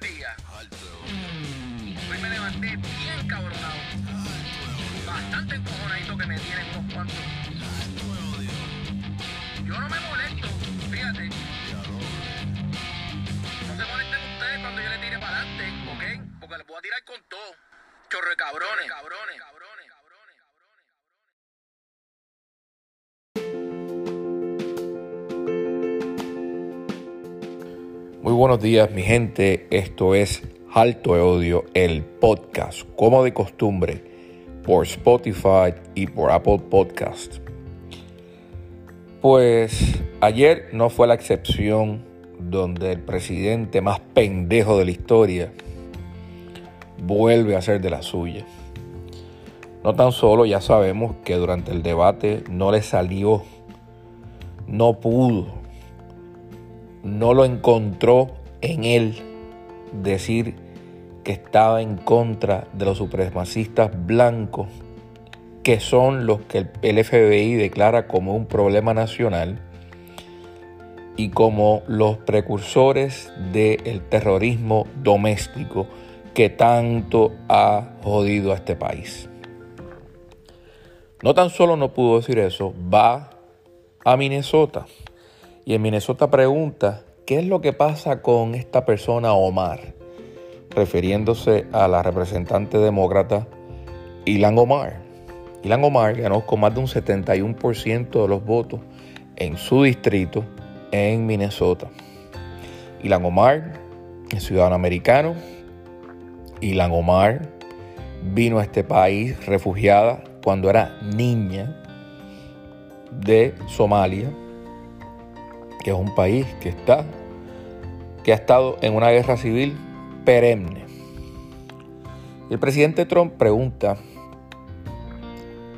días. Hoy me levanté bien cabronado. Bastante encojonadito que me tienen unos cuantos. Yo no me molesto, fíjate. No se molesten ustedes cuando yo le tire para adelante, ¿ok? Porque les voy a tirar con todo. Cabrones, cabrones, cabrones, buenos días, mi gente. Esto es Alto de Odio, el podcast, como de costumbre, por Spotify y por Apple Podcast. Pues ayer no fue la excepción donde el presidente más pendejo de la historia vuelve a ser de la suya. No tan solo ya sabemos que durante el debate no le salió, no pudo, no lo encontró en él decir que estaba en contra de los supremacistas blancos, que son los que el FBI declara como un problema nacional y como los precursores del terrorismo doméstico que tanto ha jodido a este país. No tan solo no pudo decir eso, va a Minnesota y en Minnesota pregunta, ¿qué es lo que pasa con esta persona Omar? Refiriéndose a la representante demócrata Ilan Omar. Ilan Omar ganó con más de un 71% de los votos en su distrito en Minnesota. Ilan Omar es ciudadano americano. Ilan Omar vino a este país refugiada cuando era niña de Somalia, que es un país que está que ha estado en una guerra civil perenne. El presidente Trump pregunta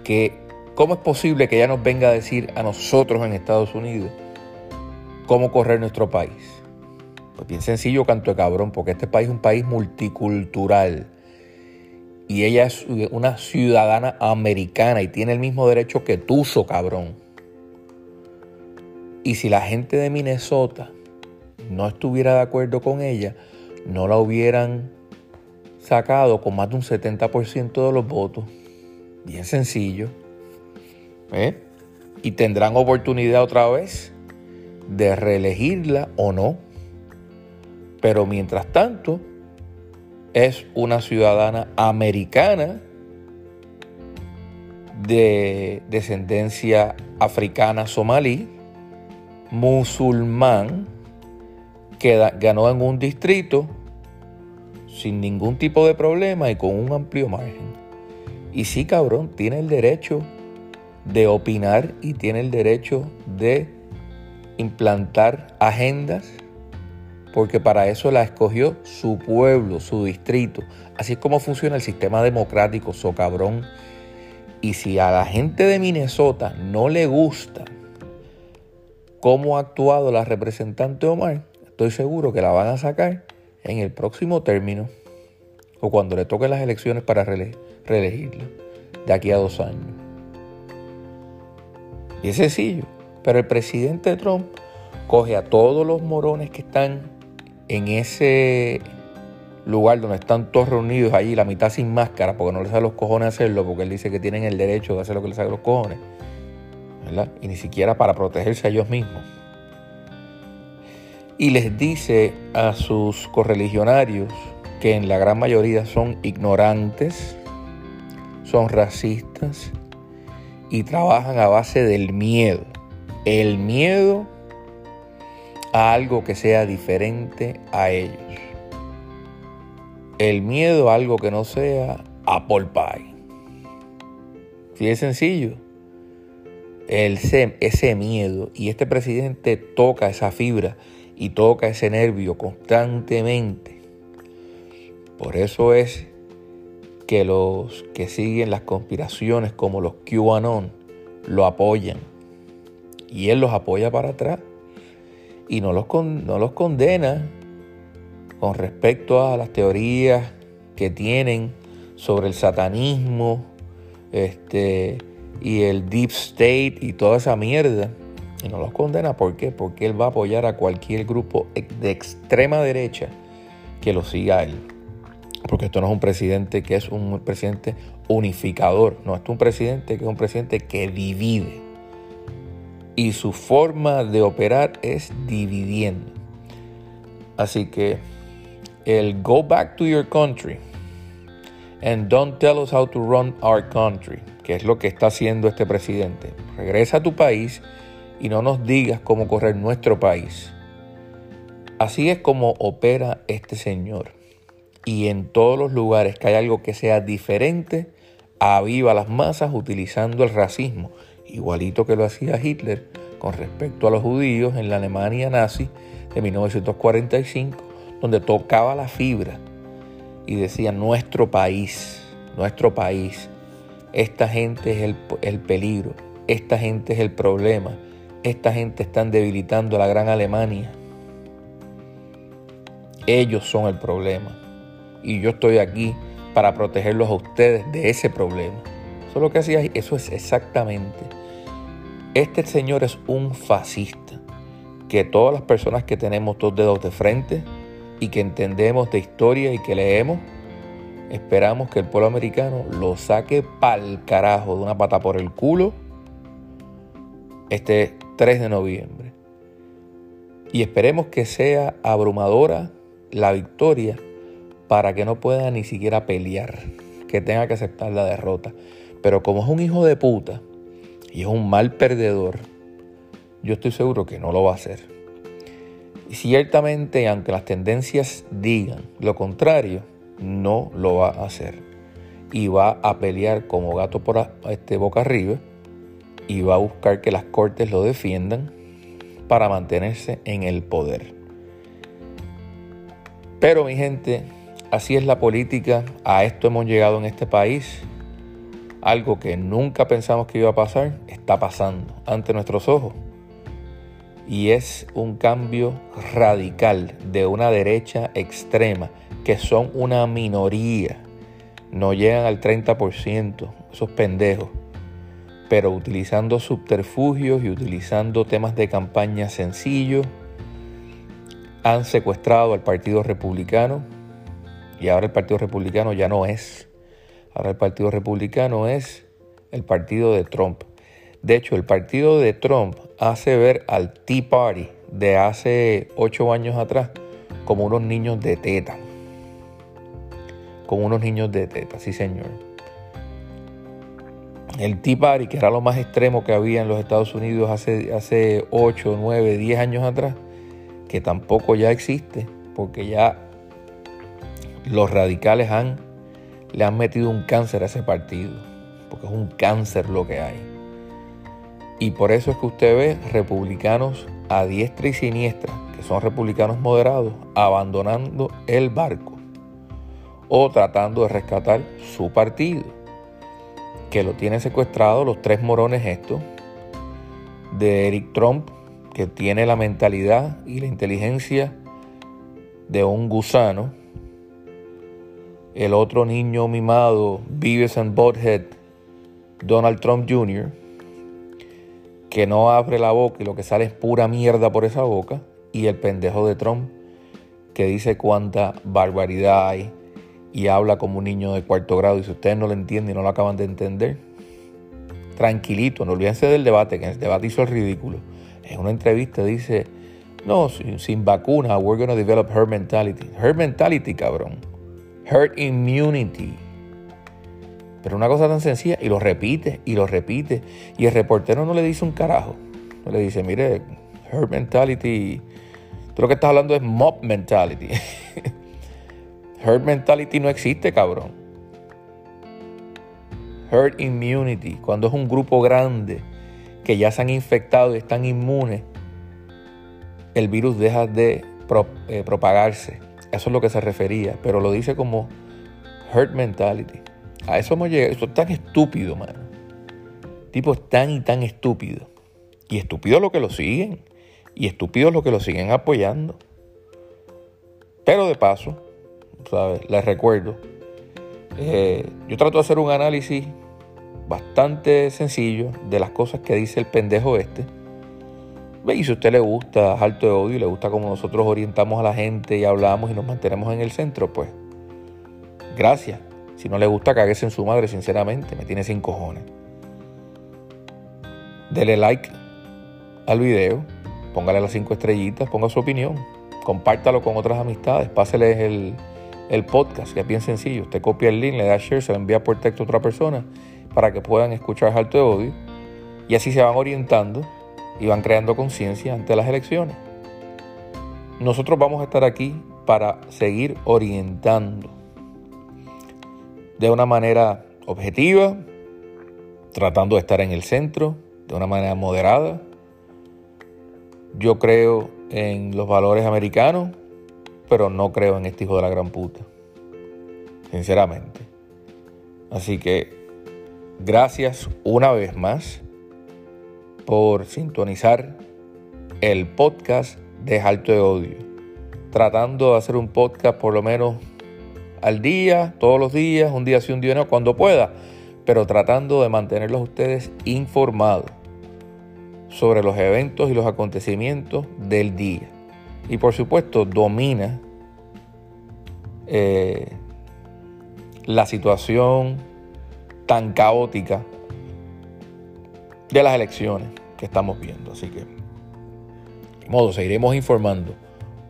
que cómo es posible que ella nos venga a decir a nosotros en Estados Unidos cómo correr nuestro país. Pues bien sencillo, canto de cabrón, porque este país es un país multicultural y ella es una ciudadana americana y tiene el mismo derecho que tú, so cabrón. Y si la gente de Minnesota no estuviera de acuerdo con ella, no la hubieran sacado con más de un 70% de los votos. Bien sencillo. ¿Eh? Y tendrán oportunidad otra vez de reelegirla o no. Pero mientras tanto, es una ciudadana americana de descendencia africana somalí, musulmán, que ganó en un distrito sin ningún tipo de problema y con un amplio margen. Y sí, cabrón, tiene el derecho de opinar y tiene el derecho de implantar agendas, porque para eso la escogió su pueblo, su distrito. Así es como funciona el sistema democrático, so cabrón. Y si a la gente de Minnesota no le gusta cómo ha actuado la representante Omar, estoy seguro que la van a sacar en el próximo término o cuando le toquen las elecciones para reelegirla de aquí a dos años. Y es sencillo, pero el presidente Trump coge a todos los morones que están en ese lugar donde están todos reunidos allí, la mitad sin máscara, porque no les da los cojones hacerlo, porque él dice que tienen el derecho de hacer lo que les haga los cojones, Y ni siquiera para protegerse a ellos mismos y les dice a sus correligionarios que en la gran mayoría son ignorantes, son racistas y trabajan a base del miedo. El miedo a algo que sea diferente a ellos. El miedo a algo que no sea apple pie. Si es sencillo. El, ese miedo y este presidente toca esa fibra y toca ese nervio constantemente. Por eso es que los que siguen las conspiraciones como los QAnon lo apoyan. Y él los apoya para atrás. Y no los, no los condena con respecto a las teorías que tienen sobre el satanismo este, y el deep state y toda esa mierda. Y no los condena, ¿por qué? Porque él va a apoyar a cualquier grupo de extrema derecha que lo siga él. Porque esto no es un presidente que es un presidente unificador, no, esto es un presidente que es un presidente que divide. Y su forma de operar es dividiendo. Así que el go back to your country and don't tell us how to run our country, que es lo que está haciendo este presidente. Regresa a tu país y no nos digas cómo correr nuestro país. Así es como opera este señor. Y en todos los lugares que hay algo que sea diferente, aviva las masas utilizando el racismo, igualito que lo hacía Hitler con respecto a los judíos en la Alemania nazi de 1945, donde tocaba la fibra y decía nuestro país, nuestro país, esta gente es el, el peligro, esta gente es el problema, esta gente están debilitando a la gran Alemania. Ellos son el problema. Y yo estoy aquí para protegerlos a ustedes de ese problema. Eso es lo que hacía, eso es exactamente. Este señor es un fascista. Que todas las personas que tenemos dos dedos de frente y que entendemos de historia y que leemos, esperamos que el pueblo americano lo saque pa'l carajo de una pata por el culo este 3 de noviembre. Y esperemos que sea abrumadora la victoria para que no pueda ni siquiera pelear, que tenga que aceptar la derrota. Pero como es un hijo de puta y es un mal perdedor, yo estoy seguro que no lo va a hacer. Y ciertamente, aunque las tendencias digan lo contrario, no lo va a hacer. Y va a pelear como gato por este boca arriba y va a buscar que las cortes lo defiendan para mantenerse en el poder. Pero mi gente, así es la política, a esto hemos llegado en este país. Algo que nunca pensamos que iba a pasar, está pasando ante nuestros ojos. Y es un cambio radical de una derecha extrema, que son una minoría. No llegan al 30%, esos pendejos pero utilizando subterfugios y utilizando temas de campaña sencillos, han secuestrado al Partido Republicano y ahora el Partido Republicano ya no es. Ahora el Partido Republicano es el partido de Trump. De hecho, el partido de Trump hace ver al Tea Party de hace ocho años atrás como unos niños de teta. Como unos niños de teta, sí señor el Tea Party, que era lo más extremo que había en los Estados Unidos hace, hace 8, 9, 10 años atrás, que tampoco ya existe, porque ya los radicales han, le han metido un cáncer a ese partido, porque es un cáncer lo que hay. Y por eso es que usted ve republicanos a diestra y siniestra, que son republicanos moderados, abandonando el barco o tratando de rescatar su partido que lo tiene secuestrado, los tres morones estos, de Eric Trump, que tiene la mentalidad y la inteligencia de un gusano. El otro niño mimado, Beavis and Butthead, Donald Trump Jr., que no abre la boca y lo que sale es pura mierda por esa boca. Y el pendejo de Trump, que dice cuánta barbaridad hay y habla como un niño de cuarto grado. Y si ustedes no lo entienden y no lo acaban de entender, tranquilito, no olvídense del debate, que en el debate hizo el ridículo. En una entrevista dice, no, sin, vacuna, we're going to develop herd mentality. Herd mentality, cabrón. Herd immunity. Pero una cosa tan sencilla, y lo repite, y lo repite. Y el reportero no le dice un carajo. No le dice, mire, herd mentality, tú lo que estás hablando es mob mentality. Herd mentality no existe, cabrón. Herd immunity, cuando es un grupo grande que ya se han infectado y están inmunes, el virus deja de eh, propagarse. Eso es lo que se refería, pero lo dice como herd mentality. A eso hemos llegado. Esto es tan estúpido, mano. Tipo es tan y tan estúpido. Y estúpido lo que lo siguen. Y estúpido lo que lo siguen apoyando. Pero de paso, les recuerdo. Eh, yo trato de hacer un análisis bastante sencillo de las cosas que dice el pendejo este. Y si a usted le gusta Alto de Odio y le gusta como nosotros orientamos a la gente y hablamos y nos mantenemos en el centro, pues gracias. Si no le gusta, cáguese en su madre, sinceramente. Me tiene sin cojones. Dele like al video, póngale las cinco estrellitas, ponga su opinión, compártalo con otras amistades, páseles el, el podcast, que es bien sencillo. Usted copia el link, le da share, se lo envía por texto a otra persona para que puedan escuchar Alto de Odio y así se van orientando y van creando conciencia ante las elecciones. Nosotros vamos a estar aquí para seguir orientando de una manera objetiva, tratando de estar en el centro, de una manera moderada. Yo creo en los valores americanos, pero no creo en este hijo de la gran puta. Sinceramente. Así que gracias una vez más por sintonizar el podcast de Alto de Odio. Tratando de hacer un podcast por lo menos al día, todos los días, un día sí, un día no, cuando pueda, pero tratando de mantenerlos ustedes informados sobre los eventos y los acontecimientos del día. Y por supuesto, domina eh, la situación tan caótica de las elecciones que estamos viendo. Así que, de modo, seguiremos informando.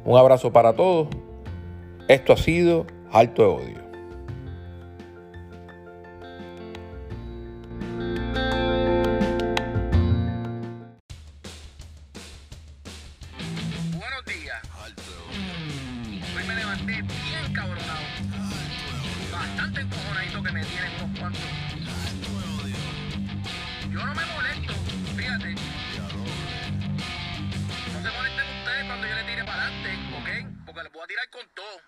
Un abrazo para todos. Esto ha sido Alto de Odio. Hoy me levanté bien cabronado. Bastante encojonadito que me tienen unos cuantos. Yo no me molesto, fíjate. No se molesten ustedes cuando yo les tire para adelante, ¿ok? Porque les voy a tirar con todo.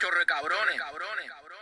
Chorre cabrones, cabrones, cabrones.